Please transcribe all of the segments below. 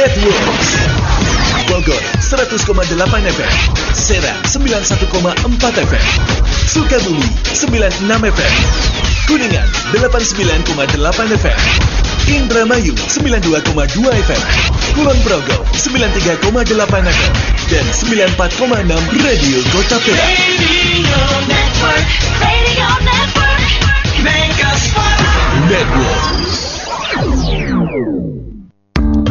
Networks. Bogor 100,8 FM, Serang 91,4 FM, Sukabumi 96 FM, Kuningan 89,8 FM, Indramayu 92,2 FM, Kulon Progo 93,8 FM, dan 94,6 Radio Kota Perak. Radio Network, Radio Network, Network.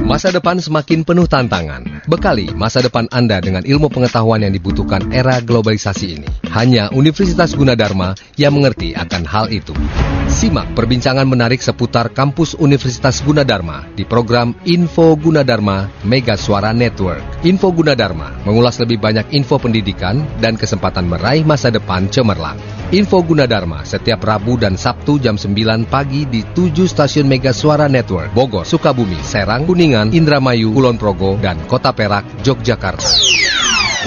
Masa depan semakin penuh tantangan. Bekali masa depan Anda dengan ilmu pengetahuan yang dibutuhkan era globalisasi ini. Hanya Universitas Gunadarma yang mengerti akan hal itu. Simak perbincangan menarik seputar kampus Universitas Gunadarma di program Info Gunadarma Mega Suara Network. Info Gunadarma mengulas lebih banyak info pendidikan dan kesempatan meraih masa depan cemerlang. Info Gunadarma setiap Rabu dan Sabtu jam 9 pagi di 7 stasiun Mega Suara Network, Bogor, Sukabumi, Serang, Kuningan, Indramayu, Kulon Progo, dan Kota Perak, Yogyakarta.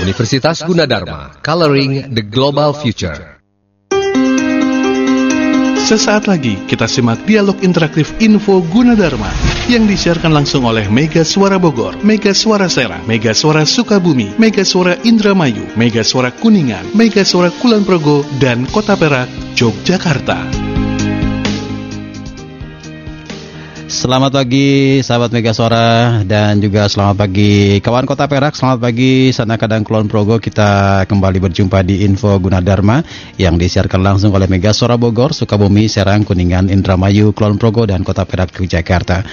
Universitas Gunadarma, Coloring the Global Future. Sesaat lagi kita simak dialog interaktif Info Gunadarma yang disiarkan langsung oleh Mega Suara Bogor, Mega Suara Serang, Mega Suara Sukabumi, Mega Suara Indramayu, Mega Suara Kuningan, Mega Suara Kulon Progo, dan Kota Perak, Yogyakarta. Selamat pagi sahabat Mega Suara dan juga selamat pagi kawan Kota Perak, selamat pagi Sanaka dan Kulon Progo. Kita kembali berjumpa di Info Gunadarma yang disiarkan langsung oleh Mega Suara Bogor, Sukabumi, Serang, Kuningan, Indramayu, Kulon Progo dan Kota Perak, Jakarta.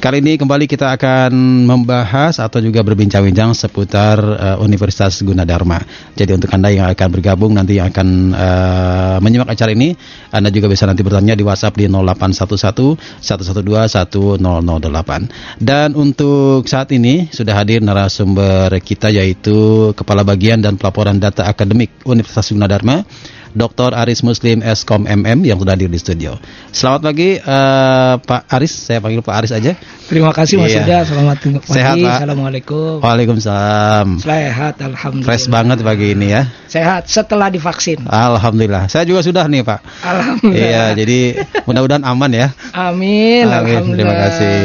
Kali ini kembali kita akan membahas atau juga berbincang-bincang seputar uh, Universitas Gunadarma. Jadi untuk Anda yang akan bergabung nanti yang akan uh, menyimak acara ini, Anda juga bisa nanti bertanya di WhatsApp di 0811 112 1008. Dan untuk saat ini sudah hadir narasumber kita yaitu Kepala Bagian dan Pelaporan Data Akademik Universitas Gunadarma Dr. Aris Muslim Eskom MM yang sudah hadir di studio. Selamat pagi uh, Pak Aris, saya panggil Pak Aris aja. Terima kasih Mas Iya. Yuda, selamat pagi. Sehat, Pak. Assalamualaikum. Waalaikumsalam. Sehat, alhamdulillah. Fresh banget pagi ini ya. Sehat setelah divaksin. Alhamdulillah. Saya juga sudah nih Pak. Alhamdulillah. Iya, jadi mudah-mudahan aman ya. Amin, alhamdulillah. Terima kasih.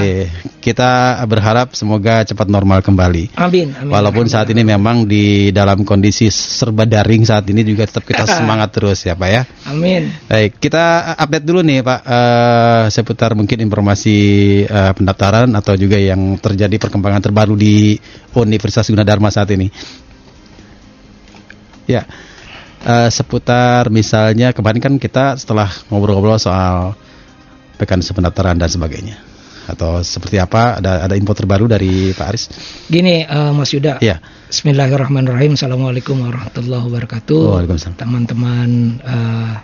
Kita berharap semoga cepat normal kembali. Amin, amin. Walaupun saat ini memang di dalam kondisi serba daring saat ini juga tetap kita semangat terus ya Pak ya. Amin. Baik, kita update dulu nih Pak eh, seputar mungkin informasi eh, pendaftaran atau juga yang terjadi perkembangan terbaru di Universitas Gunadarma saat ini. Ya, eh, seputar misalnya kemarin kan kita setelah ngobrol-ngobrol soal mekanisme pendaftaran dan sebagainya. Atau seperti apa? Ada ada info terbaru dari Pak Aris? Gini, eh, Mas Yuda. Ya. Bismillahirrahmanirrahim. Assalamualaikum warahmatullahi wabarakatuh. Teman-teman eh,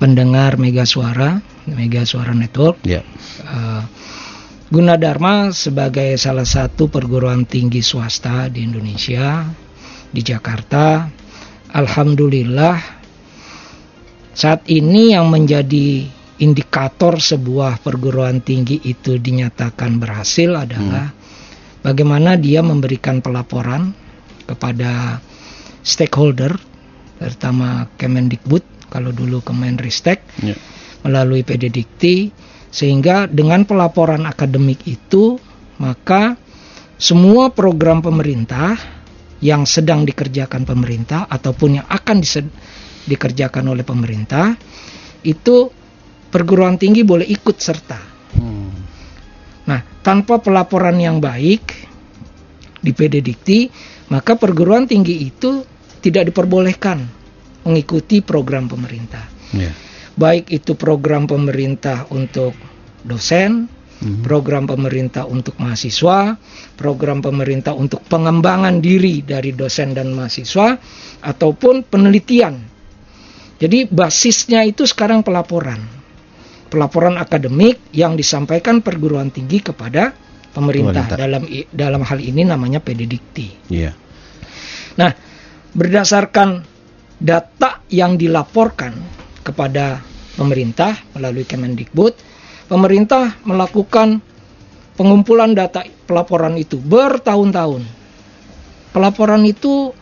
pendengar Mega Suara, Mega Suara Network. Ya. Eh, Gunadarma sebagai salah satu perguruan tinggi swasta di Indonesia di Jakarta, alhamdulillah saat ini yang menjadi indikator sebuah perguruan tinggi itu dinyatakan berhasil adalah bagaimana dia memberikan pelaporan kepada stakeholder terutama Kemendikbud kalau dulu Kemenristek Ya. melalui PD Dikti sehingga dengan pelaporan akademik itu maka semua program pemerintah yang sedang dikerjakan pemerintah ataupun yang akan dikerjakan oleh pemerintah itu perguruan tinggi boleh ikut serta. Hmm. Nah, tanpa pelaporan yang baik di PD Dikti, maka perguruan tinggi itu tidak diperbolehkan mengikuti program pemerintah. Ya. Baik itu program pemerintah untuk dosen, program pemerintah untuk mahasiswa, program pemerintah untuk pengembangan diri dari dosen dan mahasiswa ataupun penelitian. Jadi basisnya itu sekarang pelaporan. Pelaporan akademik yang disampaikan perguruan tinggi kepada pemerintah, Pemerintah. dalam dalam hal ini namanya PD Dikti. Iya. Nah, berdasarkan data yang dilaporkan kepada pemerintah melalui Kemendikbud, pemerintah melakukan pengumpulan data pelaporan itu bertahun-tahun. Pelaporan itu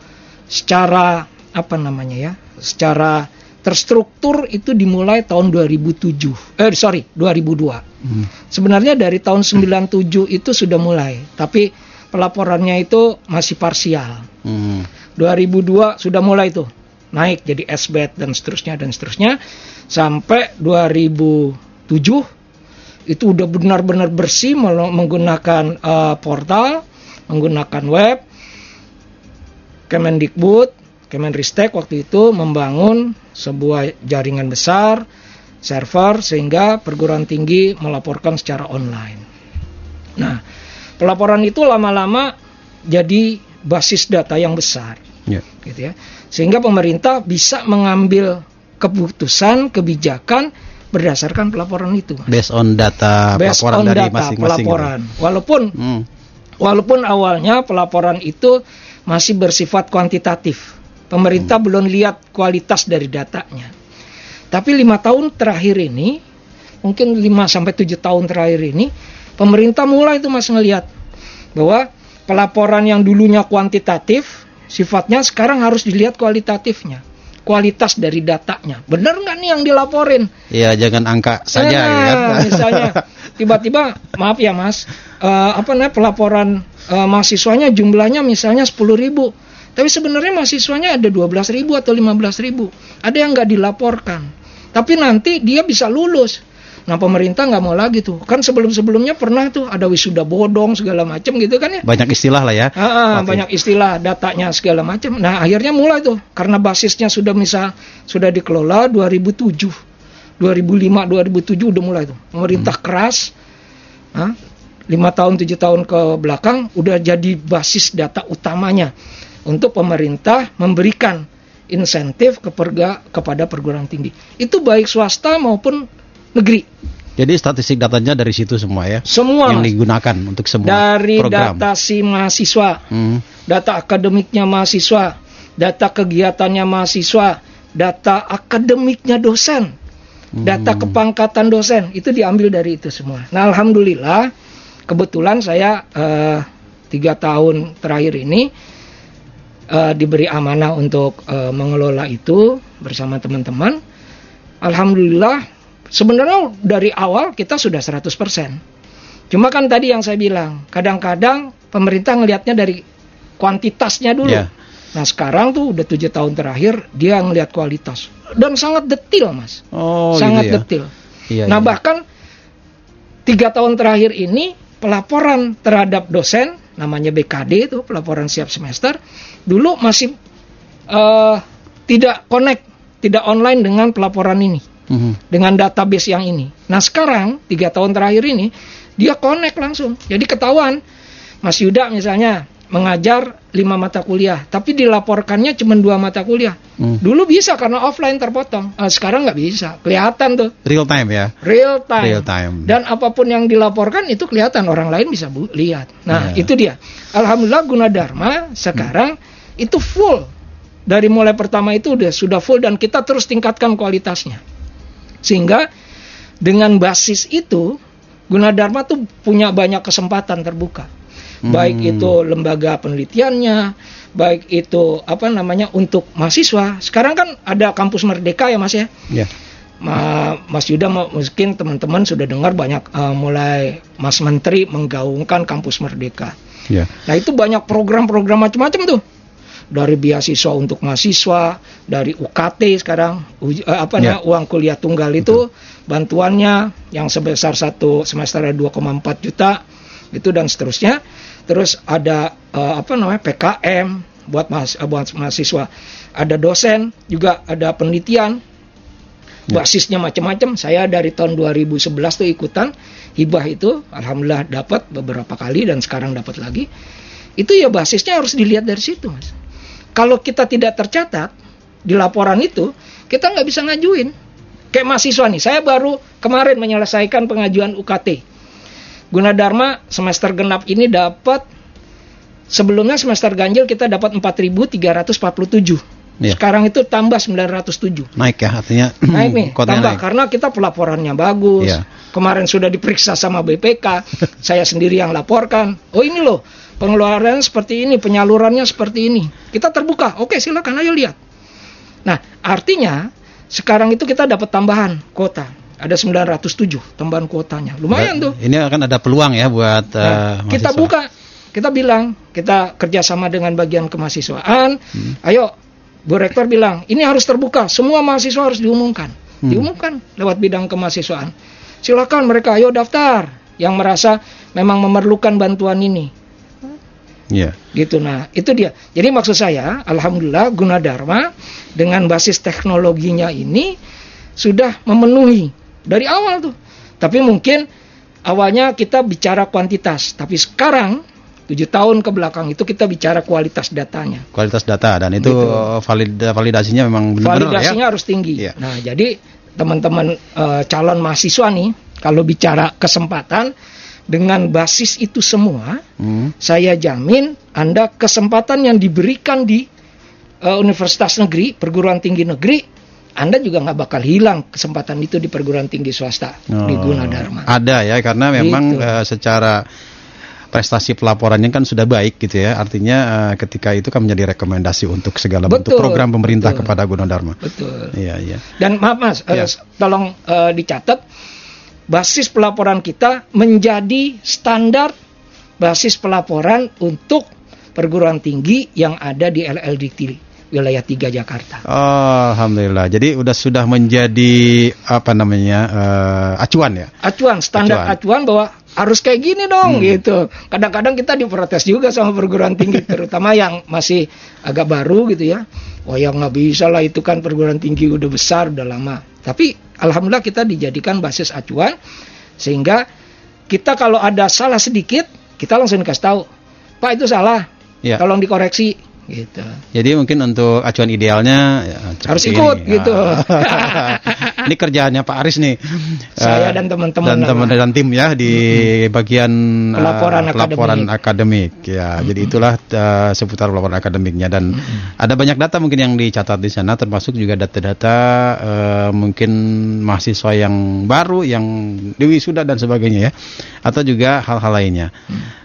secara apa namanya ya? Secara terstruktur itu dimulai tahun 2007. Eh sorry, 2002. Hmm. Sebenarnya dari tahun 97 itu sudah mulai, tapi pelaporannya itu masih parsial. Hmm. 2002 sudah mulai tuh naik jadi SBET dan seterusnya dan seterusnya sampai 2007 itu udah benar-benar bersih menggunakan eh, portal, menggunakan web. Kemendikbud, Kemenristek waktu itu membangun sebuah jaringan besar server sehingga perguruan tinggi melaporkan secara online. Nah, pelaporan itu lama-lama jadi basis data yang besar Ya. gitu ya. Sehingga pemerintah bisa mengambil keputusan, kebijakan berdasarkan pelaporan itu. Mas. Based on data Based pelaporan on dari data masing-masing. pelaporan. Walaupun. Hmm. walaupun awalnya pelaporan itu masih bersifat kuantitatif. Pemerintah Hmm. belum lihat kualitas dari datanya. Tapi lima tahun terakhir ini, mungkin 5 sampai 7 tahun terakhir ini, pemerintah mulai itu mas ngelihat bahwa pelaporan yang dulunya kuantitatif, sifatnya sekarang harus dilihat kualitatifnya, kualitas dari datanya. Benar nggak nih yang dilaporin? Ya jangan angka saja Nah, ya misalnya tiba-tiba maaf ya Mas, eh, apa namanya pelaporan eh, mahasiswanya jumlahnya misalnya 10.000 ribu, tapi sebenarnya mahasiswanya ada 12.000 ribu atau 15.000 ribu, ada yang nggak dilaporkan, tapi nanti dia bisa lulus. Nah pemerintah nggak mau lagi tuh, kan sebelum-sebelumnya pernah tuh ada wisuda bodong segala macam gitu kan ya. Banyak istilah lah ya. Ah, banyak istilah datanya segala macam. Nah, akhirnya mulai tuh karena basisnya sudah misal sudah dikelola 2007. 2005 2007 udah mulai tuh. Pemerintah Hmm. keras lima tahun tujuh tahun ke belakang udah jadi basis data utamanya untuk pemerintah memberikan insentif ke perga, kepada perguruan tinggi. Itu baik swasta maupun negeri. Jadi statistik datanya dari situ semua ya. Semua yang Mas. digunakan untuk semua dari program. data si mahasiswa, Hmm. data akademiknya mahasiswa, data kegiatannya mahasiswa, data akademiknya dosen, data kepangkatan dosen, itu diambil dari itu semua. Nah, alhamdulillah, kebetulan saya eh, tiga tahun terakhir ini eh, diberi amanah untuk eh, mengelola itu bersama teman-teman. Alhamdulillah, sebenarnya dari awal kita sudah 100%. Cuma kan tadi yang saya bilang, kadang-kadang pemerintah ngelihatnya dari kuantitasnya dulu. Ya. Nah sekarang tuh udah tujuh tahun terakhir dia ngelihat kualitas dan sangat detil mas, Oh, sangat gitu ya. detil. Iya, nah iya. bahkan tiga tahun terakhir ini pelaporan terhadap dosen namanya BKD itu pelaporan siap semester dulu masih eh, tidak connect, tidak online dengan pelaporan ini Mhm. dengan database yang ini. Nah sekarang tiga tahun terakhir ini dia connect langsung. Jadi ketahuan Mas Yuda misalnya mengajar lima mata kuliah, tapi dilaporkannya cuma dua mata kuliah. Hmm. Dulu bisa karena offline terpotong, Eh, sekarang nggak bisa. Kelihatan tuh Real time ya. real time. Real time. Dan apa pun yang dilaporkan itu kelihatan orang lain bisa bu- lihat. Nah Ya. itu dia. Alhamdulillah Gunadarma sekarang itu full dari mulai pertama itu udah sudah full dan kita terus tingkatkan kualitasnya. Sehingga dengan basis itu Gunadarma tuh punya banyak kesempatan terbuka. Baik Hmm. itu lembaga penelitiannya, baik itu apa namanya untuk mahasiswa. Sekarang kan ada kampus merdeka ya Mas ya. Ya. Ma- Mas Yuda mungkin teman-teman sudah dengar banyak eh, mulai Mas Menteri menggaungkan kampus merdeka. Ya. Nah itu banyak program-program macam-macam tuh dari beasiswa untuk mahasiswa, dari UKT sekarang uj- eh, apa namanya uang kuliah tunggal itu bantuannya yang sebesar satu semester ada 2,4 juta itu dan seterusnya. Terus ada eh, apa namanya PKM buat mahas- buat mahasiswa, ada dosen juga ada penelitian basisnya macam-macam. Saya dari tahun 2011 tuh ikutan hibah itu, alhamdulillah dapat beberapa kali dan sekarang dapat lagi. Itu ya basisnya harus dilihat dari situ, mas. Kalau kita tidak tercatat di laporan itu, kita nggak bisa ngajuin. Kayak mahasiswa nih, saya baru kemarin menyelesaikan pengajuan UKT. Gunadarma semester genap ini dapat sebelumnya semester ganjil kita dapat 4.347. Iya. Sekarang itu tambah 907 Naik ya artinya. naik nih tambah naik. karena kita pelaporannya bagus Iya. kemarin sudah diperiksa sama BPK saya sendiri yang laporkan oh ini loh pengeluaran seperti ini penyalurannya seperti ini kita terbuka oke silakan ayo lihat nah artinya sekarang itu kita dapat tambahan kuota ada 907 tambahan kuotanya. Lumayan tuh. Ini akan ada peluang ya buat Nah, eh, kita buka, kita bilang, kita kerjasama dengan bagian kemahasiswaan. Hmm. Ayo, Bu Rektor bilang, ini harus terbuka, semua mahasiswa harus diumumkan, Hmm. diumumkan lewat bidang kemahasiswaan. Silakan mereka, ayo daftar yang merasa memang memerlukan bantuan ini. Iya. Gitu nah, itu dia. Jadi maksud saya, alhamdulillah Gunadarma dengan basis teknologinya ini sudah memenuhi dari awal tuh. Tapi mungkin awalnya kita bicara kuantitas, tapi sekarang tujuh tahun ke belakang itu kita bicara kualitas datanya. Kualitas data dan itu Gitu. valid validasinya memang benar-benar Validasinya ya. harus tinggi. Iya. Nah, jadi teman-teman eh, calon mahasiswa nih, kalau bicara kesempatan dengan basis itu semua, Hmm. saya jamin Anda kesempatan yang diberikan di eh, universitas negeri, perguruan tinggi negeri, Anda juga nggak bakal hilang kesempatan itu di perguruan tinggi swasta di Oh, Gunadarma. Ada ya karena memang Gitu. eh, secara prestasi pelaporannya kan sudah baik gitu ya. Artinya eh, ketika itu kan menjadi rekomendasi untuk segala bentuk Betul, program pemerintah betul. kepada Gunadarma. Betul. Iya, iya. Dan maaf mas, Ya. s- tolong eh, dicatat basis pelaporan kita menjadi standar basis pelaporan untuk perguruan tinggi yang ada di LLDT wilayah 3 Jakarta. Oh, alhamdulillah. Jadi udah sudah menjadi apa namanya eh, acuan ya. Acuan, standar acuan, bahwa harus kayak gini dong gitu. Kadang-kadang kita diprotes juga sama perguruan tinggi, terutama yang masih agak baru gitu ya. Oh ya nggak bisa lah itu kan perguruan tinggi udah besar, udah lama. Tapi alhamdulillah kita dijadikan basis acuan sehingga kita kalau ada salah sedikit kita langsung dikasih tahu, Pak itu salah, Ya. tolong dikoreksi gitu. Jadi mungkin untuk acuan idealnya ya, Harus ini. ikut, gitu. ini kerjaannya Pak Aris nih. Saya Eh, dan teman-teman dan teman dan tim ya di bagian eh, Pelaporan pelaporan akademik. Ya, jadi itulah eh, seputar pelaporan akademiknya dan ada banyak data mungkin yang dicatat di sana termasuk juga data-data eh, mungkin mahasiswa yang baru yang diwisuda dan sebagainya ya atau juga hal-hal lainnya.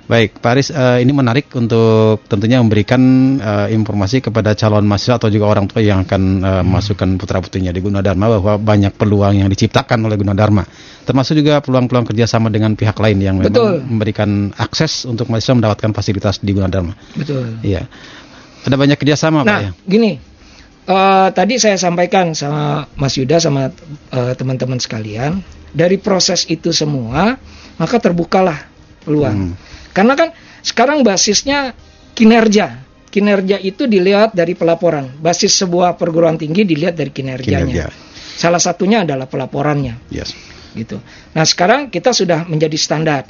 Baik, Pak Aris, eh, ini menarik untuk tentunya memberikan eh, informasi kepada calon mahasiswa atau juga orang tua yang akan eh, masukkan putra-putrinya di Gunadarma bahwa banyak peluang yang diciptakan oleh Gunadarma. Termasuk juga peluang-peluang kerjasama dengan pihak lain yang memang Betul. memberikan akses untuk mahasiswa mendapatkan fasilitas di Gunadarma. Betul. Iya. Ada banyak kerjasama, Pak Nah, ya? gini, eh, tadi saya sampaikan sama Mas Yuda sama teman-teman sekalian, dari proses itu semua, maka terbukalah peluang. Hmm. Karena kan sekarang basisnya kinerja. Kinerja itu dilihat dari pelaporan. Basis sebuah perguruan tinggi dilihat dari kinerjanya. Kinerja. Salah satunya adalah pelaporannya Yes. gitu. Nah sekarang kita sudah menjadi standar.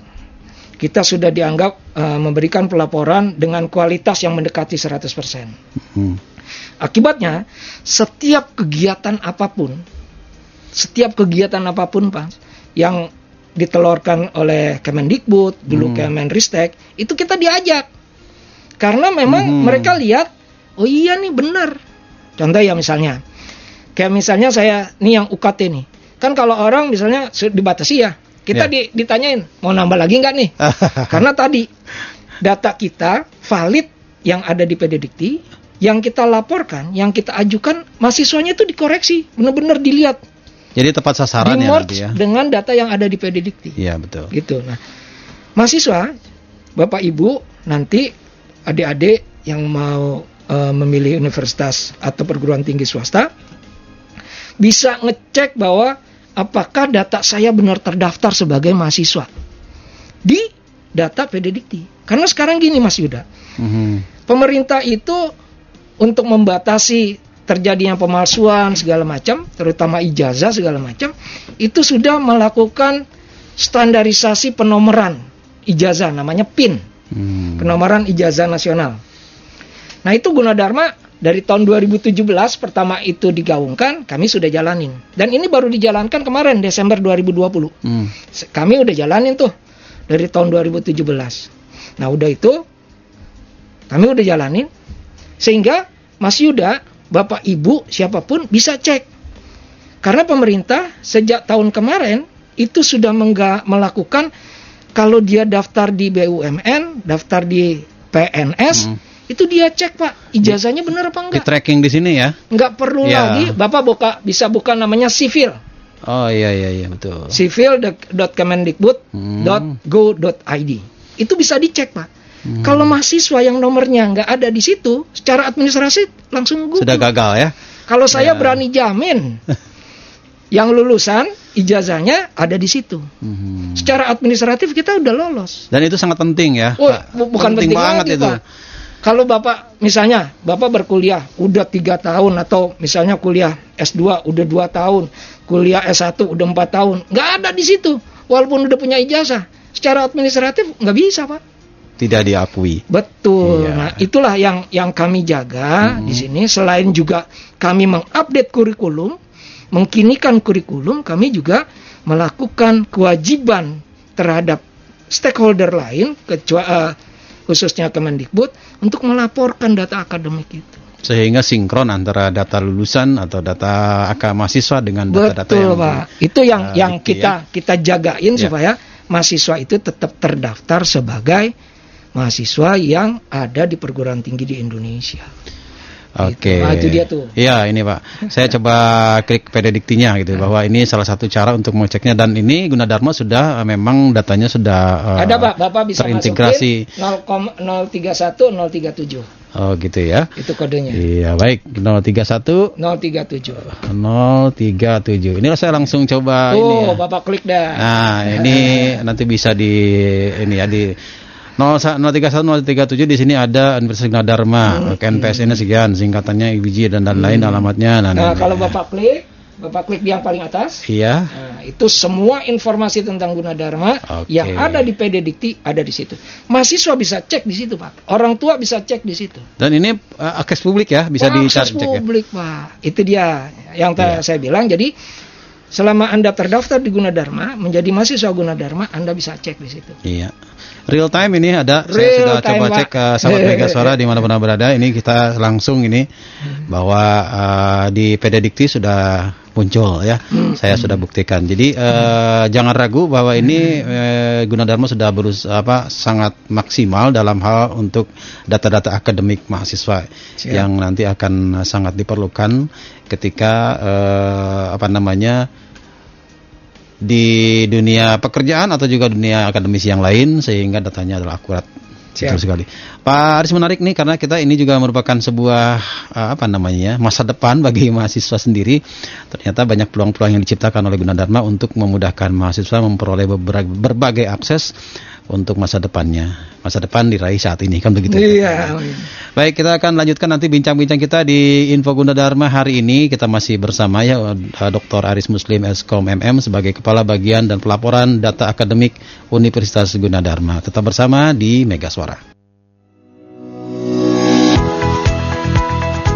Kita sudah dianggap eh, memberikan pelaporan dengan kualitas yang mendekati 100%. Hmm. Akibatnya setiap kegiatan apa pun, setiap kegiatan apa pun Pak, yang ditelurkan oleh Kemendikbud, dulu Kemenristek, itu kita diajak. Karena memang Hmm. mereka lihat, oh iya nih benar. Contoh ya misalnya, kayak misalnya saya nih yang UKT nih, kan kalau orang misalnya dibatasi ya, kita di- ditanyain mau nambah lagi nggak nih? Karena tadi data kita valid yang ada di PDDikti, yang kita laporkan, yang kita ajukan, mahasiswanya itu dikoreksi, benar-benar dilihat, Jadi tepat sasaran di ya nanti ya. dengan data yang ada di PDDikti. Iya, betul. Gitu. Nah, mahasiswa, bapak ibu, nanti adik-adik yang mau eh, memilih universitas atau perguruan tinggi swasta bisa ngecek bahwa apakah data saya benar terdaftar sebagai mahasiswa di data PDDikti. Karena sekarang gini Mas Yuda, Mhm. pemerintah itu untuk membatasi terjadinya pemalsuan segala macam, terutama ijazah segala macam, itu sudah melakukan standarisasi penomoran ijazah namanya PIN, Hmm. penomoran ijazah nasional. Nah, itu Gunadarma dari tahun 2017 pertama itu digaungkan, kami sudah jalanin. Dan ini baru dijalankan kemarin Desember 2020. Hmm. Kami udah jalanin tuh dari tahun 2017. Nah udah itu kami udah jalanin sehingga Mas Yuda, Bapak Ibu, siapa pun bisa cek. Karena pemerintah sejak tahun kemarin itu sudah mengga- melakukan kalau dia daftar di BUMN, daftar di PNS, Hmm. itu dia cek Pak, ijazahnya benar apa Di enggak? tracking di sini ya. Nggak perlu Ya. lagi Bapak buka bisa buka namanya sivil. Oh iya iya iya betul. civil.kemendikbud.go.id. Itu bisa dicek, Pak. Kalau mahasiswa yang nomornya nggak ada di situ, secara administrasi langsung gugur. Sudah gagal ya. Kalau saya Ya. berani jamin, yang lulusan ijazahnya ada di situ. Mhm. Secara administratif kita udah lolos. Dan itu sangat penting ya. Oh, bu- bukan penting, banget lagi, itu. Pak. Kalau bapak misalnya bapak berkuliah udah tiga tahun atau misalnya kuliah S2 udah dua tahun, kuliah S1 udah empat tahun, nggak ada di situ. Walaupun udah punya ijazah, secara administratif nggak bisa pak. Tidak diakui. Betul. Iya. Nah itulah yang yang kami jaga di sini. Selain juga kami mengupdate kurikulum, mengkinikan kurikulum, kami juga melakukan kewajiban terhadap stakeholder lain, kecuali eh, khususnya Kemendikbud, untuk melaporkan data akademik itu. Sehingga sinkron antara data lulusan atau data AK mahasiswa dengan data-data Betul yang pak. Itu yang eh, yang itu kita kita jagain Ya. supaya mahasiswa itu tetap terdaftar sebagai mahasiswa yang ada di perguruan tinggi di Indonesia. Oke. Nah, itu dia tuh. Iya, ini Pak. Saya coba klik pedediktinya gitu bahwa ini salah satu cara untuk mengeceknya dan ini Gunadarma sudah eh, memang datanya sudah eh, Ada Pak, Bapak bisa terintegrasi. masukin 0,031 037. Oh, gitu ya. Itu kodenya. Iya, baik. 031 037. 037. Ini saya langsung coba ini Tuh, ya. Bapak klik dah. Nah, ini nanti bisa di ini ya di 031 037 di sini ada Universitas Gunadarma, KNPS ini sekian, singkatannya IBJ dan lain-lain alamatnya. Nah, Nah, ini. kalau Bapak klik, Bapak klik di yang paling atas. Iya. Nah, itu semua informasi tentang Gunadarma Oke. yang ada di PD Dikti ada di situ. Mahasiswa bisa cek di situ, Pak. Orang tua bisa cek di situ. Dan ini uh, akses publik ya, bisa dicari akses ya. publik, Pak. Itu dia yang Iya. saya bilang. Jadi selama Anda terdaftar di Gunadarma, menjadi mahasiswa Gunadarma, Anda bisa cek di situ. Iya. Real time ini ada, saya Real sudah time, coba Pak. cek ke sahabat Mega Suara di mana pun berada. Ini kita langsung ini bahwa uh, di PD Dikti sudah muncul ya. Saya sudah buktikan. Jadi uh, jangan ragu bahwa ini uh, Gunadarma sudah berus apa sangat maksimal dalam hal untuk data-data akademik mahasiswa Siap. yang nanti akan sangat diperlukan ketika uh, apa namanya di dunia pekerjaan atau juga dunia akademisi yang lain sehingga datanya adalah akurat. Siap. Betul sekali. Pak Aris menarik nih karena kita ini juga merupakan sebuah eh, apa namanya ya, masa depan bagi mahasiswa sendiri. Ternyata banyak peluang-peluang yang diciptakan oleh Gunadarma untuk memudahkan mahasiswa memperoleh berbagai akses untuk masa depannya. Masa depan diraih saat ini kan begitu. Iya. Baik, kita akan lanjutkan nanti bincang-bincang kita di Info Gunadarma hari ini. Kita masih bersama ya eh, Dr. Aris Muslim Eskom MM sebagai Kepala Bagian dan Pelaporan Data Akademik Universitas Gunadarma. Tetap bersama di Mega Suara.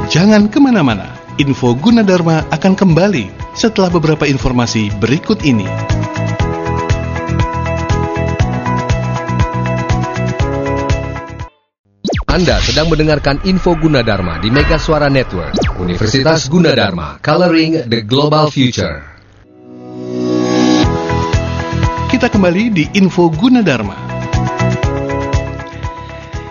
Jangan ke mana-mana. Info Gunadarma akan kembali setelah beberapa informasi berikut ini. Anda sedang mendengarkan Info Gunadarma di Mega Suara Network, Universitas Gunadarma, Coloring the Global Future. Kita kembali di Info Gunadarma.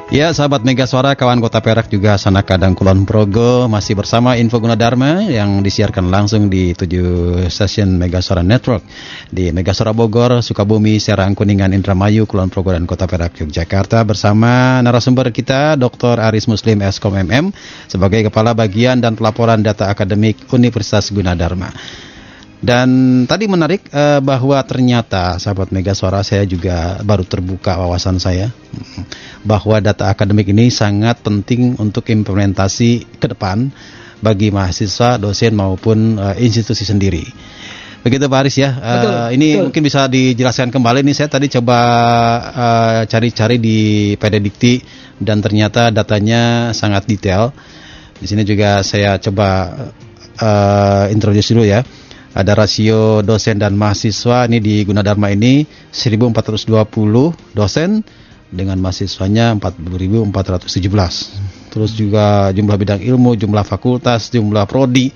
Ya, sahabat Mega Suara, kawan Kota Perak juga Sanaka dan Kulon Progo masih bersama Info Gunadarma yang disiarkan langsung di tujuh stasiun Mega Suara Network di Mega Suara Bogor, Sukabumi, Serang, Kuningan, Indramayu, Kulon Progo dan Kota Perak Yogyakarta bersama narasumber kita Dr. Aris Muslim Eskom MM sebagai Kepala Bagian dan Pelaporan Data Akademik Universitas Gunadarma. Dan tadi menarik eh, bahwa ternyata sahabat Mega Suara saya juga baru terbuka wawasan saya bahwa data akademik ini sangat penting untuk implementasi ke depan bagi mahasiswa, dosen maupun eh, institusi sendiri. Begitu Pak Aris ya. Eh, Betul, ini betul. mungkin bisa dijelaskan kembali nih saya tadi coba cari-cari di PD Dikti dan ternyata datanya sangat detail. Di sini juga saya coba eh, introduce dulu ya. Ada rasio dosen dan mahasiswa ini di Gunadarma ini 1420 dosen dengan mahasiswanya 40.417. Terus juga jumlah bidang ilmu, jumlah fakultas, jumlah prodi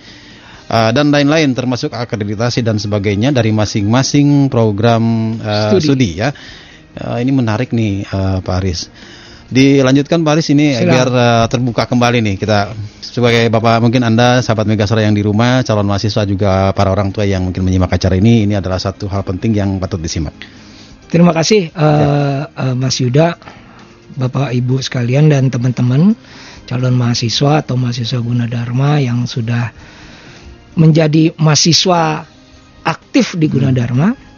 uh, dan lain-lain termasuk akreditasi dan sebagainya dari masing-masing program uh, Studi. studi ya. Uh, ini menarik nih uh, Pak Aris. Dilanjutkan Pak Aris ini Silakan. biar eh, terbuka kembali nih kita sebagai Bapak mungkin Anda sahabat Megasora yang di rumah, calon mahasiswa juga para orang tua yang mungkin menyimak acara ini, ini adalah satu hal penting yang patut disimak. Terima kasih eh, eh, Mas Yuda, Bapak Ibu sekalian dan teman-teman calon mahasiswa atau mahasiswa Gunadarma yang sudah menjadi mahasiswa aktif di Gunadarma.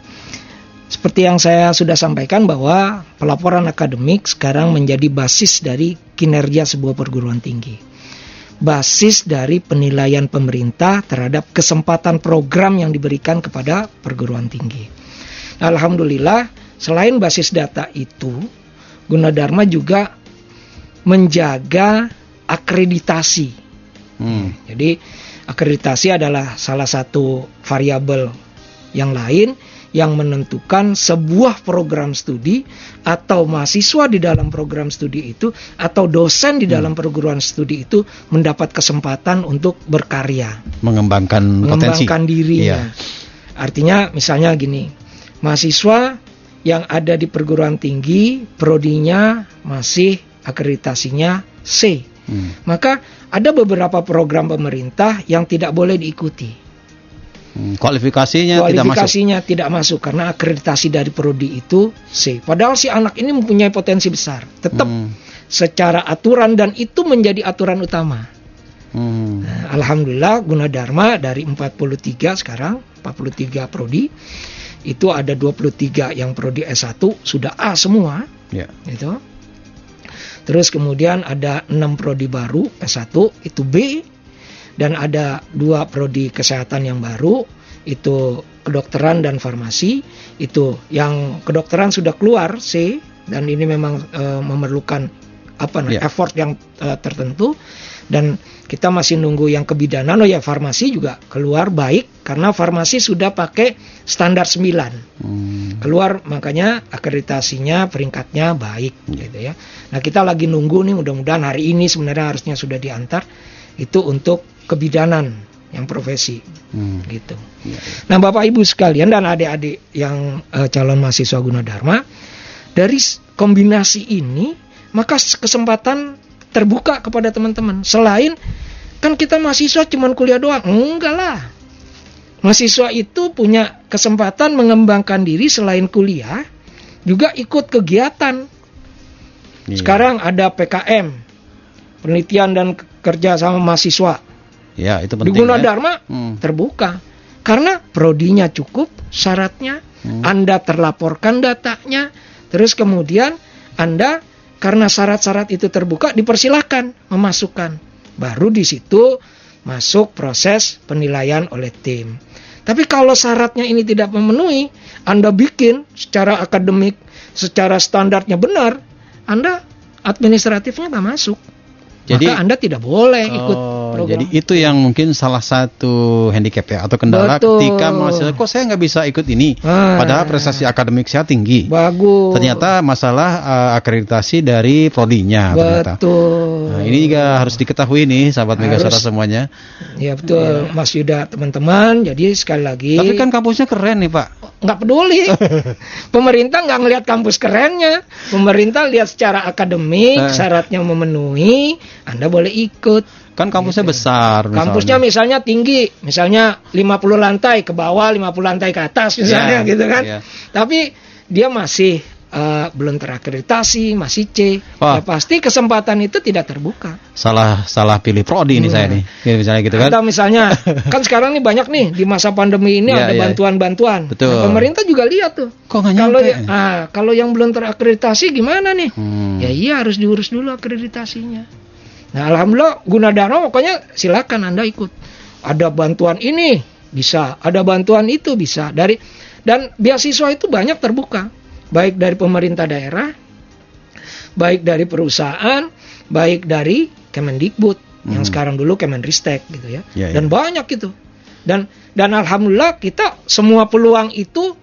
Seperti yang saya sudah sampaikan bahwa pelaporan akademik sekarang menjadi basis dari kinerja sebuah perguruan tinggi. Basis dari penilaian pemerintah terhadap kesempatan program yang diberikan kepada perguruan tinggi. Alhamdulillah, selain basis data itu, Gunadarma juga menjaga akreditasi. Hmm. Jadi akreditasi adalah salah satu variabel yang lain yang menentukan sebuah program studi atau mahasiswa di dalam program studi itu atau dosen di dalam perguruan studi itu mendapat kesempatan untuk berkarya, Mengembangkan, potensi. mengembangkan dirinya. Iya. Artinya misalnya gini, mahasiswa yang ada di perguruan tinggi prodinya masih akreditasinya C. Hmm. Maka ada beberapa program pemerintah yang tidak boleh diikuti. Hmm, Kualifikasinya, tidak masuk. Kualifikasinya tidak masuk karena akreditasi dari prodi itu C. Padahal si anak ini mempunyai potensi besar. Tetap Hmm. secara aturan dan itu menjadi aturan utama. Hmm. Nah, Alhamdulillah Gunadarma dari 43 sekarang 43 prodi itu ada 23 yang prodi S1 sudah A semua Ya. gitu. Terus kemudian ada 6 prodi baru S1 itu B dan ada dua prodi kesehatan yang baru itu kedokteran dan farmasi itu yang kedokteran sudah keluar C dan ini memang eh, memerlukan apa namanya Ya. effort yang eh, tertentu dan kita masih nunggu yang kebidanan oh ya farmasi juga keluar baik karena farmasi sudah pakai standar 9 Hmm. keluar makanya akreditasinya peringkatnya baik gitu ya. Nah kita lagi nunggu nih mudah-mudahan hari ini sebenarnya harusnya sudah diantar itu untuk kebidanan yang profesi Hmm. gitu. Ya, ya. Nah bapak ibu sekalian dan adik-adik yang eh, calon mahasiswa Gunadarma dari kombinasi ini maka kesempatan terbuka kepada teman-teman. Selain kan kita mahasiswa cuman kuliah doang, enggak lah. Mahasiswa itu punya kesempatan mengembangkan diri selain kuliah, juga ikut kegiatan. Iya. Sekarang ada PKM, penelitian dan ke- kerja sama mahasiswa. Ya, itu Di penting. ya. Gunadarma Hmm. terbuka. Karena prodinya cukup, syaratnya, Hmm. Anda terlaporkan datanya, terus kemudian Anda karena syarat-syarat itu terbuka dipersilahkan memasukkan. Baru di situ masuk proses penilaian oleh tim. Tapi kalau syaratnya ini tidak memenuhi, Anda bikin secara akademik, secara standarnya benar, Anda administratifnya nggak masuk. Jadi- Maka Anda tidak boleh ikut Oh, program. jadi itu yang mungkin salah satu handicap ya atau kendala Betul. ketika mahasiswa kok saya nggak bisa ikut ini Ah. padahal prestasi akademik saya tinggi. Bagus. Ternyata masalah eh, akreditasi dari prodinya ternyata. Betul. Nah, ini juga harus diketahui nih sahabat. Megasara semuanya. Ya betul, Mas Yuda teman-teman. Jadi sekali lagi Tapi kan kampusnya keren nih Pak. nggak peduli. Pemerintah nggak ngelihat kampus kerennya. Pemerintah lihat secara akademik, Eh. syaratnya memenuhi, Anda boleh ikut. Kan kampusnya besar misalnya. Kampusnya misalnya tinggi, misalnya 50 lantai ke bawah, 50 lantai ke atas misalnya Ya, gitu kan. ya. Tapi dia masih eh, belum terakreditasi, masih C. Wah. Ya pasti kesempatan itu tidak terbuka. salah salah pilih prodi Hmm. saya nih. Ya, misalnya gitu kan. Atau misalnya kan sekarang nih banyak nih di masa pandemi ini Iya, ada iya. bantuan-bantuan. Betul. Nah, pemerintah juga lihat tuh. Kok Kalau ya, ah, kalau yang belum terakreditasi gimana nih? Hmm. Ya iya harus diurus dulu akreditasinya. Nah, alhamdulillah Gunadarma pokoknya silakan Anda ikut. Ada bantuan ini bisa, ada bantuan itu bisa dari dan beasiswa itu banyak terbuka, baik dari pemerintah daerah, baik dari perusahaan, baik dari Kemendikbud yang Hmm. sekarang dulu Kemenristek gitu ya. Ya, dan ya. banyak itu. Dan dan alhamdulillah kita semua peluang itu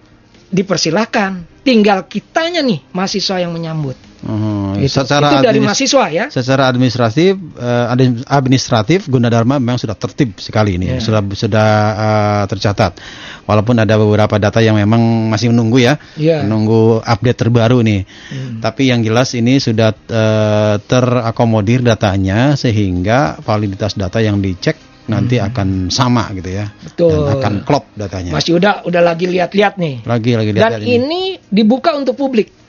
dipersilahkan. Tinggal kitanya nih mahasiswa yang menyambut. Hmm, Gitu. Secara itu dari mahasiswa ya. Secara administratif, eh, admin- administratif Gunadarma memang sudah tertib sekali ini, Ya. sudah sudah eh, tercatat. Walaupun ada beberapa data yang memang masih menunggu ya, Iya. menunggu update terbaru nih. Hmm. Tapi yang jelas ini sudah eh, terakomodir datanya sehingga validitas data yang dicek nanti akan sama gitu ya, Hmm. Betul. dan akan klop datanya. Mas Yuda udah lagi lihat-lihat nih. Lagi lagi lihat Dan ini dibuka untuk publik.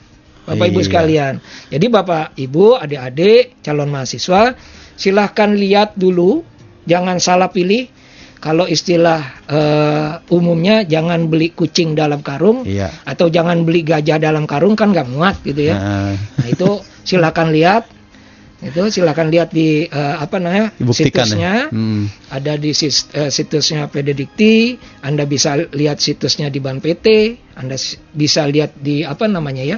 Bapak Ibu Iya. sekalian. Jadi Bapak Ibu, adik-adik, calon mahasiswa, silahkan lihat dulu, jangan salah pilih. Kalau istilah eh, umumnya jangan beli kucing dalam karung Iya. atau jangan beli gajah dalam karung kan nggak muat gitu ya. Nah, Nah itu silakan lihat. Itu silakan lihat di eh, apa namanya dibuktikan situsnya. ya. Hmm. Ada di sis- eh, situsnya Pededikti, Anda bisa lihat situsnya di Ban PT, Anda bisa lihat di apa namanya ya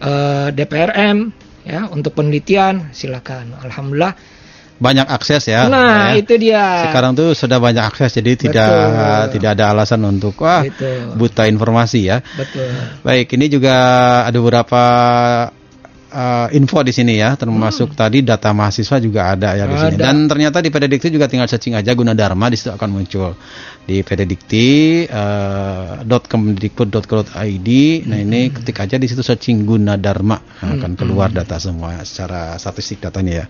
eh, DPRM ya untuk penelitian silakan. Alhamdulillah. banyak akses ya. nah ya. itu dia. Sekarang tuh sudah banyak akses jadi tidak Betul. tidak ada alasan untuk wah Gitu. buta informasi ya. Betul. Baik, ini juga ada beberapa uh, info di sini ya, termasuk tadi data mahasiswa juga ada ya di sini. Hmm. Ada. Dan ternyata di Pededikti juga tinggal searching aja Gunadarma di situ akan muncul di pededikti uh, .kemdikbud.go.id. Nah, ini Hmm. ketik aja di situ searching Gunadarma Nah, akan keluar data semua secara statistik datanya ya.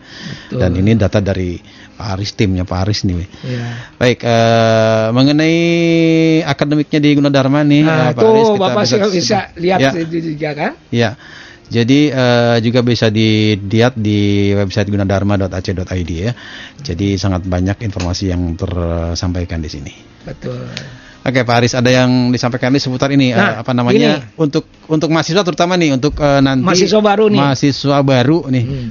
Betul. Dan ini data dari Pak Aris timnya Pak Aris nih. Ya. Baik, eh, mengenai akademiknya di Gunadarma nih, Nah, eh, Pak tuh Aris, kita Bapak bisa, bisa lihat Ya, itu juga kan? ya. Jadi eh, juga bisa dilihat di website gunadarma.ac.id ya. Jadi sangat banyak informasi yang tersampaikan di sini. Betul. Oke, Pak Aris, ada yang disampaikan di seputar ini eh, Nah, apa namanya ini. untuk untuk mahasiswa terutama nih untuk eh, nanti Mahasiswa baru nih. Mahasiswa baru nih. Hmm.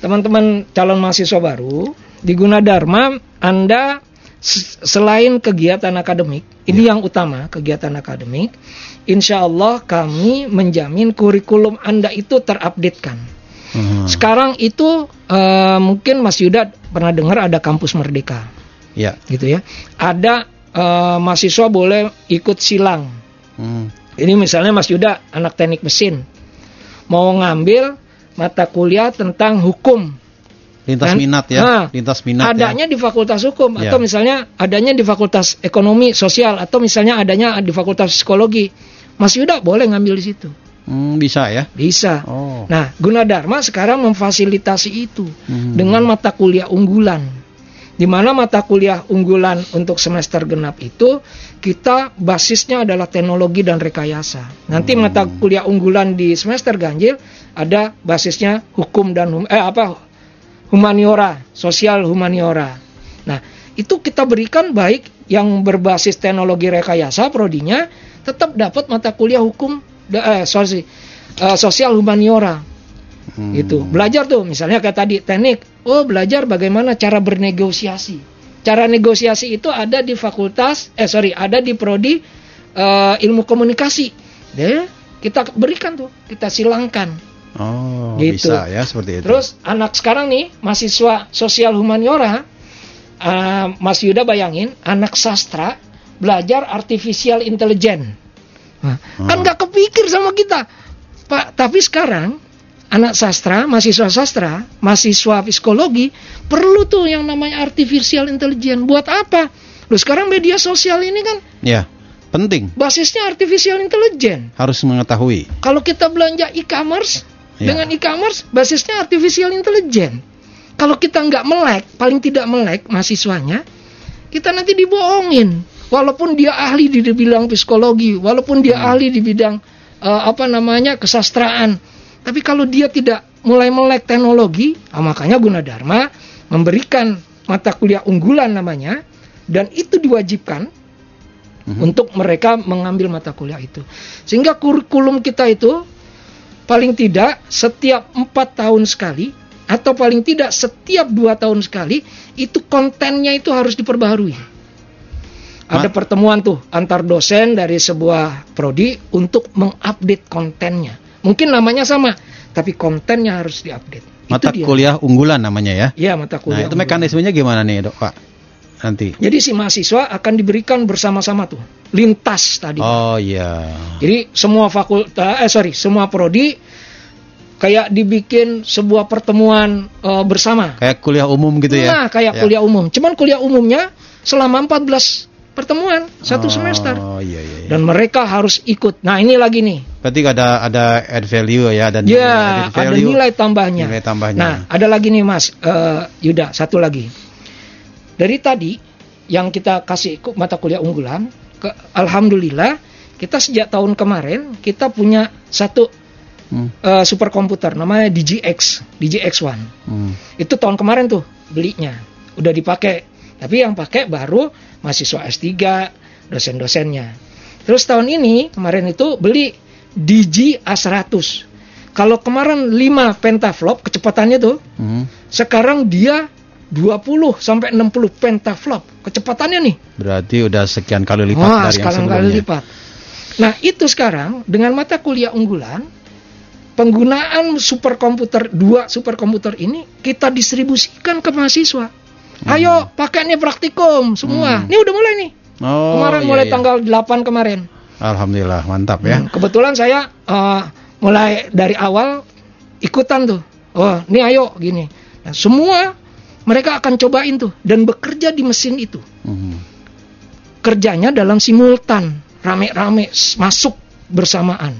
Teman-teman calon mahasiswa baru di Gunadarma Anda selain kegiatan akademik, ini yang utama kegiatan akademik, insya Allah kami menjamin kurikulum Anda itu terupdatekan. Hmm, Sekarang itu eh, mungkin Mas Yuda pernah dengar ada kampus Merdeka, ya. gitu ya. Ada eh, mahasiswa boleh ikut silang. Hmm, Ini misalnya Mas Yuda anak teknik mesin mau ngambil mata kuliah tentang hukum lintas Kan? minat ya, Nah, lintas minat adanya ya. di fakultas hukum Ya. atau misalnya adanya di fakultas ekonomi sosial atau misalnya adanya di fakultas psikologi Mas Yuda boleh ngambil di situ Hmm, bisa ya. bisa Oh. nah Gunadarma sekarang memfasilitasi itu Hmm. dengan mata kuliah unggulan di mana mata kuliah unggulan untuk semester genap itu kita basisnya adalah teknologi dan rekayasa. Nanti Hmm. mata kuliah unggulan di semester ganjil ada basisnya hukum dan hum- eh apa humaniora, sosial humaniora. Nah, itu kita berikan baik yang berbasis teknologi rekayasa prodinya tetap dapat mata kuliah hukum eh sorry, eh, sosial humaniora. Hmm. itu belajar tuh misalnya kayak tadi teknik. Oh belajar bagaimana cara bernegosiasi. Cara negosiasi itu ada di fakultas eh sorry ada di prodi eh, ilmu komunikasi. Deh kita berikan tuh kita silangkan Oh, Gitu. bisa ya seperti itu. terus anak sekarang nih mahasiswa sosial humaniora eh, Mas Yuda bayangin anak sastra belajar artificial intelligence Nah, kan Hmm. nggak kepikir sama kita pak tapi sekarang anak sastra mahasiswa sastra mahasiswa psikologi perlu tuh yang namanya artificial intelligence buat apa Loh sekarang media sosial ini kan ya, penting basisnya artificial intelligence harus mengetahui. kalau kita belanja e-commerce Ya. dengan e-commerce basisnya artificial intelligence. Kalau kita nggak melek, paling tidak melek mahasiswanya, kita nanti dibohongin. Walaupun dia ahli di bidang psikologi, walaupun dia ahli di bidang eh, apa namanya kesastraan, tapi kalau dia tidak mulai melek teknologi, ah, makanya Gunadarma memberikan mata kuliah unggulan namanya, dan itu diwajibkan untuk mereka mengambil mata kuliah itu. Sehingga kurikulum kita itu paling tidak setiap empat tahun sekali atau paling tidak setiap dua tahun sekali itu kontennya itu harus diperbaharui. Ada pertemuan tuh antar dosen dari sebuah prodi untuk mengupdate kontennya. Mungkin namanya sama, tapi kontennya harus diupdate. Itu Mata kuliah unggulan namanya ya. Iya mata Nah, kuliah. itu unggulan. mekanismenya gimana nih, Dok, Pak? Nanti. Jadi si mahasiswa akan diberikan bersama-sama tuh lintas tadi. Oh iya. Jadi semua fakultas, eh sorry, semua prodi kayak dibikin sebuah pertemuan eh, bersama. Kayak kuliah umum gitu ya. Nah, kayak Ya. kuliah umum. Cuman kuliah umumnya selama 14 pertemuan satu Oh, semester. iya iya. iya. Dan mereka harus ikut. Nah, ini lagi nih. Berarti ada ada add value ya dan Ya, added ada nilai tambahnya. Nilai tambahnya. Nah, ada lagi nih Mas eh, Yuda, satu lagi. Dari tadi yang kita kasih ku- mata kuliah unggulan, ke, alhamdulillah kita sejak tahun kemarin kita punya satu Hmm, eh, superkomputer namanya DGX, DGX1. hmm. Itu tahun kemarin tuh belinya, udah dipakai. Tapi yang pakai baru mahasiswa S3, dosen-dosennya. Terus tahun ini kemarin itu beli DG A100. Kalau kemarin 5 pentaflop kecepatannya tuh, Hmm. sekarang dia 20 sampai 60 pentaflop kecepatannya nih. Berarti udah sekian kali lipat Wah, dari yang sekarang sebelumnya. kali lipat. Nah, itu sekarang dengan mata kuliah unggulan penggunaan superkomputer dua superkomputer ini kita distribusikan ke mahasiswa. Ayo, pakai nih praktikum semua. Ini udah mulai nih. Hmm. Oh, kemarin iya, mulai iya. tanggal 8 kemarin. Alhamdulillah, mantap ya. Hmm, kebetulan saya eh, mulai dari awal ikutan tuh. Oh, ini ayo gini. Nah, semua mereka akan cobain tuh dan bekerja di mesin itu. Hmm. Kerjanya dalam simultan, rame-rame masuk bersamaan.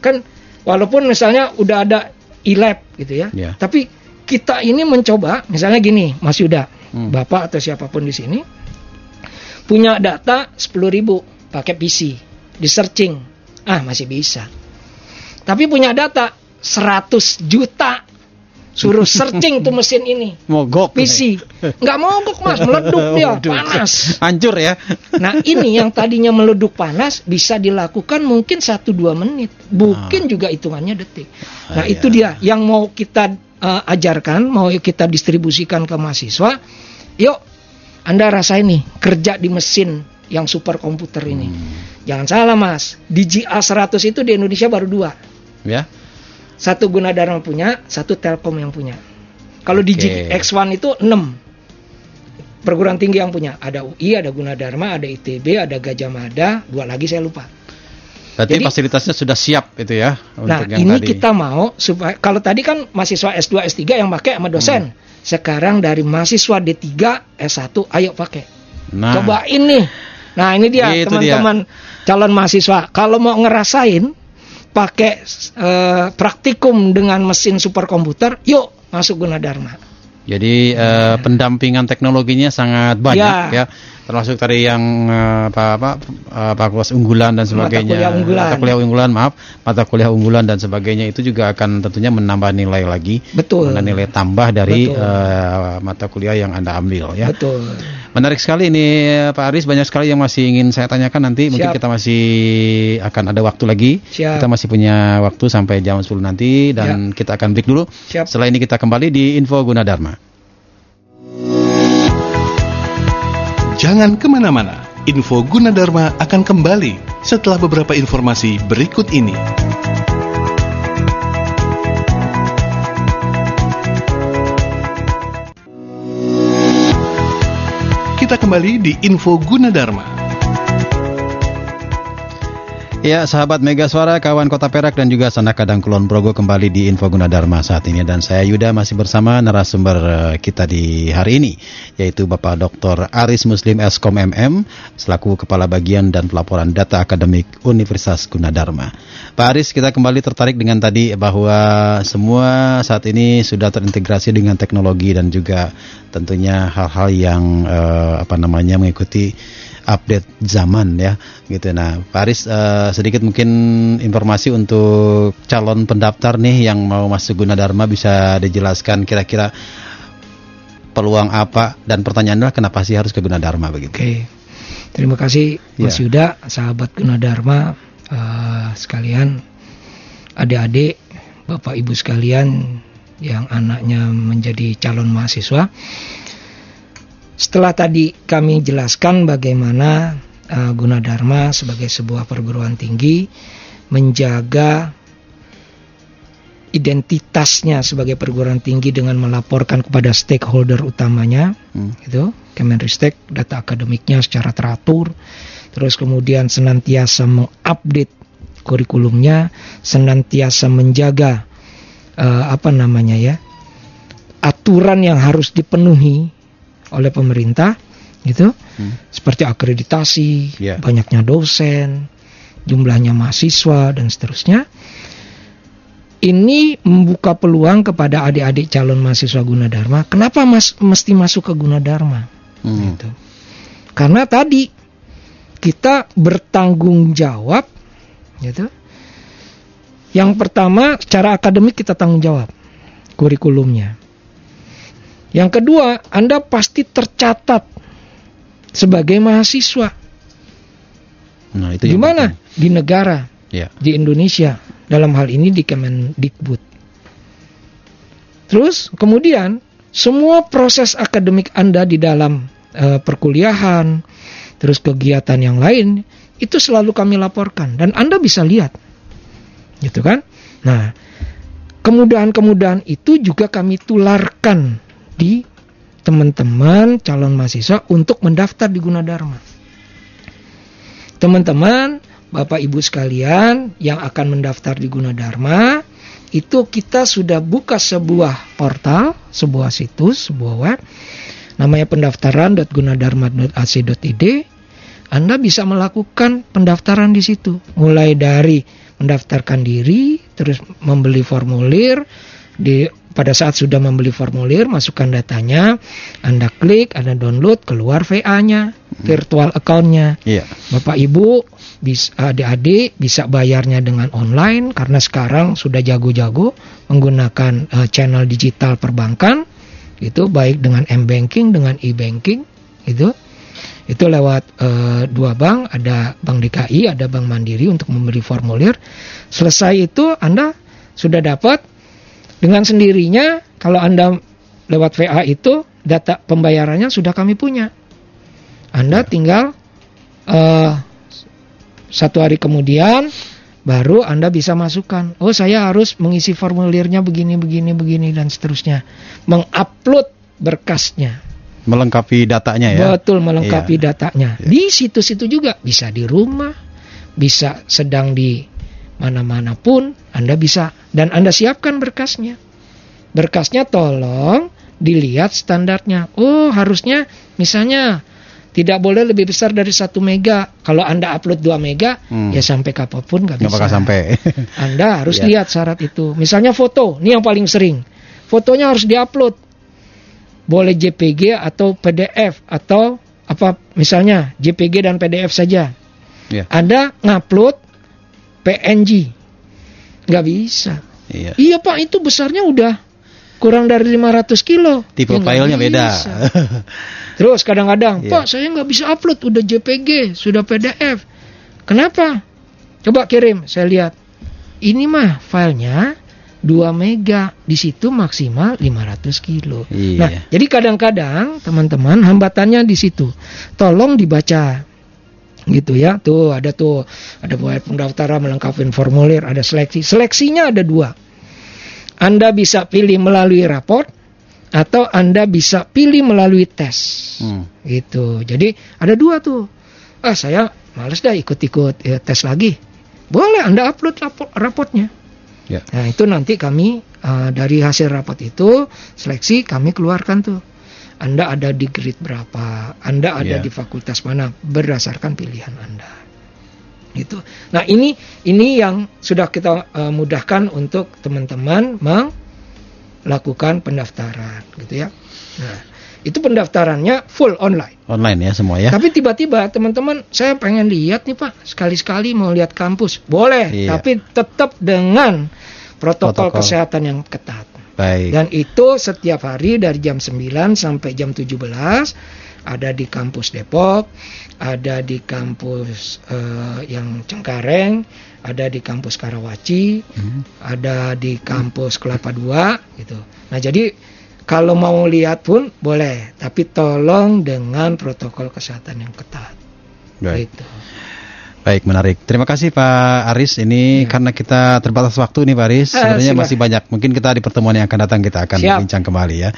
Kan walaupun misalnya udah ada e-lab gitu ya. Iya. Tapi kita ini mencoba misalnya gini, Mas Yuda, Hmm. Bapak atau siapa pun di sini punya data 10.000 pakai PC, di searching. Ah, masih bisa. Tapi punya data 100 juta suruh searching tuh mesin ini. Mogok. PC. Nggak mogok mas, meleduk dia, panas. Hancur ya. Nah ini yang tadinya meleduk panas bisa dilakukan mungkin 1-2 menit. Mungkin juga hitungannya detik. Nah Ah, itu iya. dia yang mau kita eh, ajarkan, mau kita distribusikan ke mahasiswa. Yuk, Anda rasain nih kerja di mesin yang super komputer ini. Hmm. Jangan salah mas, di GA100 itu di Indonesia baru dua. Ya. Satu Gunadarma punya, satu Telkom yang punya. Kalau di Oke. GX1 itu 6 perguruan tinggi yang punya. Ada UI, ada Gunadarma, ada ITB, ada Gajah Mada, dua lagi saya lupa. Berarti Jadi- fasilitasnya sudah siap itu ya Nah, untuk yang ini tadi. kita mau supaya kalau tadi kan mahasiswa S2, S3 yang pakai sama dosen. Hmm. Sekarang dari mahasiswa D3, S1 ayo pakai. Nah, Cobain nih. Nah, ini dia teman-teman calon mahasiswa. Kalau mau ngerasain pakai eh, praktikum dengan mesin superkomputer, yuk masuk Gunadarma. Jadi eh, pendampingan teknologinya sangat banyak Ya. ya. Termasuk tadi yang eh, apa apa eh, fakultas unggulan dan sebagainya. kuliah unggulan. Mata kuliah unggulan, maaf, mata kuliah unggulan dan sebagainya itu juga akan tentunya menambah nilai lagi. Betul. Menambah nilai tambah dari Betul. eh, mata kuliah yang Anda ambil ya. Betul. Menarik sekali ini Pak Aris, banyak sekali yang masih ingin saya tanyakan nanti. Mungkin Siap. kita masih akan ada waktu lagi. Siap. Kita masih punya waktu sampai jam 10 nanti dan kita akan break dulu. Siap. Setelah ini kita kembali di Info Gunadarma. Jangan ke mana-mana, info Gunadarma akan kembali setelah beberapa informasi berikut ini. Kita kembali di info Gunadarma. Ya, sahabat Mega Suara, kawan Kota Perak dan juga sanak kadang Kulon Progo kembali di Info Gunadarma saat ini dan saya Yuda masih bersama narasumber eh, kita di hari ini yaitu Bapak Dr. Aris Muslim Eskom MM selaku Kepala Bagian dan Pelaporan Data Akademik Universitas Gunadarma. Pak Aris, kita kembali tertarik dengan tadi bahwa semua saat ini sudah terintegrasi dengan teknologi dan juga tentunya hal-hal yang eh, apa namanya mengikuti update zaman ya gitu. Nah, Pak Aris eh, sedikit mungkin informasi untuk calon pendaftar nih yang mau masuk Gunadarma bisa dijelaskan kira-kira peluang apa dan pertanyaan adalah kenapa sih harus ke Gunadarma begitu. Oke. Terima kasih Mas Ya. Yuda, sahabat Gunadarma eh, sekalian, adik-adik, Bapak Ibu sekalian yang anaknya menjadi calon mahasiswa. Setelah tadi kami jelaskan bagaimana eh, Gunadarma sebagai sebuah perguruan tinggi menjaga identitasnya sebagai perguruan tinggi dengan melaporkan kepada stakeholder utamanya Hmm. itu Kemenristek data akademiknya secara teratur terus kemudian senantiasa mengupdate kurikulumnya senantiasa menjaga eh, apa namanya ya aturan yang harus dipenuhi oleh pemerintah gitu seperti akreditasi Ya. banyaknya dosen jumlahnya mahasiswa dan seterusnya ini membuka peluang kepada adik-adik calon mahasiswa Gunadarma kenapa mas mesti masuk ke Gunadarma Hmm. gitu. Karena tadi kita bertanggung jawab gitu. Yang pertama secara akademik kita tanggung jawab kurikulumnya. Yang kedua, Anda pasti tercatat sebagai mahasiswa. Nah, itu Di mana? Di negara, Ya. di Indonesia. Dalam hal ini di Kemendikbud. Terus kemudian semua proses akademik Anda di dalam eh, perkuliahan, terus kegiatan yang lain itu selalu kami laporkan dan Anda bisa lihat. Gitu kan? Nah, kemudahan-kemudahan itu juga kami tularkan di teman-teman calon mahasiswa untuk mendaftar di Gunadarma. Teman-teman, Bapak Ibu sekalian yang akan mendaftar di Gunadarma, itu kita sudah buka sebuah portal, sebuah situs, sebuah web namanya pendaftaran.gunadarma.ac.id. Anda bisa melakukan pendaftaran di situ, mulai dari mendaftarkan diri, terus membeli formulir, di pada saat sudah membeli formulir, masukkan datanya, Anda klik, Anda download, keluar VA-nya, virtual account-nya. Iya. Bapak Ibu, bis- adik-adik bisa bayarnya dengan online karena sekarang sudah jago-jago menggunakan eh, channel digital perbankan. Itu baik dengan m-banking dengan e-banking itu itu lewat eh, dua bank ada Bank DKI ada Bank Mandiri untuk memberi formulir. Selesai itu Anda sudah dapat dengan sendirinya kalau Anda lewat VA itu data pembayarannya sudah kami punya Anda tinggal eh, satu hari kemudian baru Anda bisa masukkan. Oh, saya harus mengisi formulirnya begini, begini, begini dan seterusnya. Mengupload berkasnya. Melengkapi datanya ya. Betul melengkapi Iya. datanya. Di situs itu juga bisa di rumah, bisa sedang di mana-mana pun Anda bisa dan Anda siapkan berkasnya. Berkasnya tolong dilihat standarnya. Oh, harusnya misalnya tidak boleh lebih besar dari satu mega. Kalau Anda upload 2 mega, Hmm. ya sampai kapan pun nggak bisa. bakal sampai. Anda harus Iya. lihat syarat itu. Misalnya foto, ini yang paling sering. Fotonya harus diupload. Boleh JPG atau PDF atau apa misalnya JPG dan PDF saja. Iya. Anda ngupload PNG. nggak bisa. Iya. Iya Pak, itu besarnya udah kurang dari 500 kilo. Tipe Ya, filenya beda. Terus kadang-kadang, Iya. Pak saya nggak bisa upload, udah JPG, sudah PDF. Kenapa? Coba kirim, saya lihat. Ini mah filenya 2 mega, di situ maksimal 500 kilo. Iya. Nah, jadi kadang-kadang teman-teman hambatannya di situ. Tolong dibaca gitu ya. Tuh ada tuh ada buat pendaftaran melengkapi formulir ada seleksi. Seleksinya ada dua. Anda bisa pilih melalui raport atau anda bisa pilih melalui tes. Hmm. gitu. Jadi ada dua tuh. Ah saya males dah ikut-ikut ya, tes lagi. Boleh anda upload rapor raportnya Ya. nah itu nanti kami uh, dari hasil rapat itu seleksi kami keluarkan tuh anda ada di grade berapa anda ada Ya. di fakultas mana berdasarkan pilihan anda gitu nah ini ini yang sudah kita uh, mudahkan untuk teman-teman melakukan pendaftaran gitu ya nah itu pendaftarannya full online Online ya semua ya. tapi tiba-tiba teman-teman saya pengen lihat nih Pak, sekali-sekali mau lihat kampus. Boleh, Iya. tapi tetap dengan protokol, Protokol. kesehatan yang ketat. Baik. Dan itu setiap hari dari jam 9 sampai jam 17 ada di kampus Depok, ada di kampus eh, yang Cengkareng, ada di kampus Karawaci, Hmm. ada di kampus Kelapa Dua gitu. Nah, jadi kalau mau lihat pun boleh, tapi tolong dengan protokol kesehatan yang ketat. Baik. Gitu. Baik, menarik. Terima kasih Pak Aris. Ini Ya. karena kita terbatas waktu nih Pak Aris. Eh, Sebenarnya masih banyak. Mungkin kita di pertemuan yang akan datang kita akan Siap. bincang kembali ya.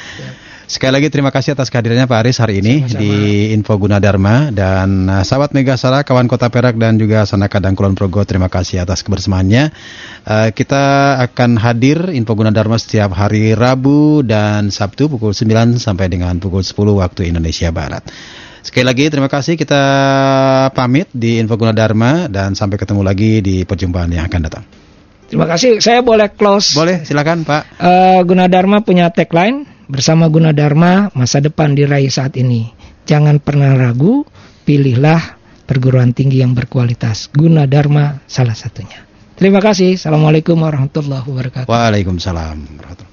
Sekali lagi terima kasih atas kehadirannya Pak Aris hari ini Sama-sama. di Info Gunadarma dan uh, sahabat Megasara, kawan Kota Perak dan juga Sanaka dan Kulon Progo terima kasih atas kebersamaannya. Uh, kita akan hadir Info Gunadarma setiap hari Rabu dan Sabtu pukul 9 sampai dengan pukul 10 waktu Indonesia Barat. Sekali lagi terima kasih kita pamit di Info Gunadarma dan sampai ketemu lagi di perjumpaan yang akan datang. Terima kasih. Saya boleh close. Boleh silakan Pak. Eh, Gunadarma punya tagline bersama Gunadarma masa depan diraih saat ini. Jangan pernah ragu, pilihlah perguruan tinggi yang berkualitas. Gunadarma salah satunya. Terima kasih. Assalamualaikum warahmatullahi wabarakatuh. Waalaikumsalam warahmatullahi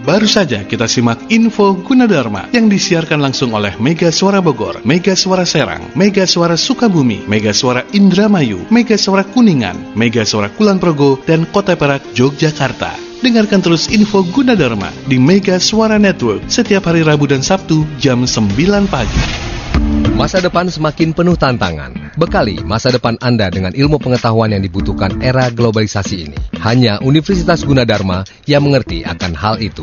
Baru saja kita simak info Gunadarma yang disiarkan langsung oleh Mega Suara Bogor, Mega Suara Serang, Mega Suara Sukabumi, Mega Suara Indramayu, Mega Suara Kuningan, Mega Suara Kulon Progo, dan Kota Perak, Yogyakarta. Dengarkan terus info Gunadarma di Mega Suara Network setiap hari Rabu dan Sabtu jam 9 pagi. Masa depan semakin penuh tantangan. Bekali masa depan Anda dengan ilmu pengetahuan yang dibutuhkan era globalisasi ini. Hanya Universitas Gunadarma yang mengerti akan hal itu.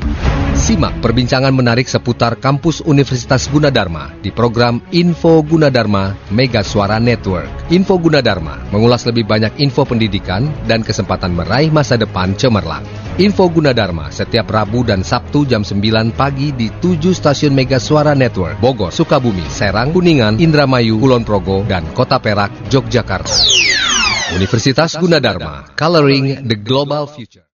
Simak perbincangan menarik seputar kampus Universitas Gunadarma di program Info Gunadarma Mega Suara Network. Info Gunadarma mengulas lebih banyak info pendidikan dan kesempatan meraih masa depan cemerlang. Info Gunadarma setiap Rabu dan Sabtu jam 9 pagi di 7 stasiun Mega Suara Network, Bogor, Sukabumi, Serang, Kuningan, Indramayu, Kulon Progo, dan Kota Perak, Yogyakarta. Universitas Gunadarma, Coloring the Global Future.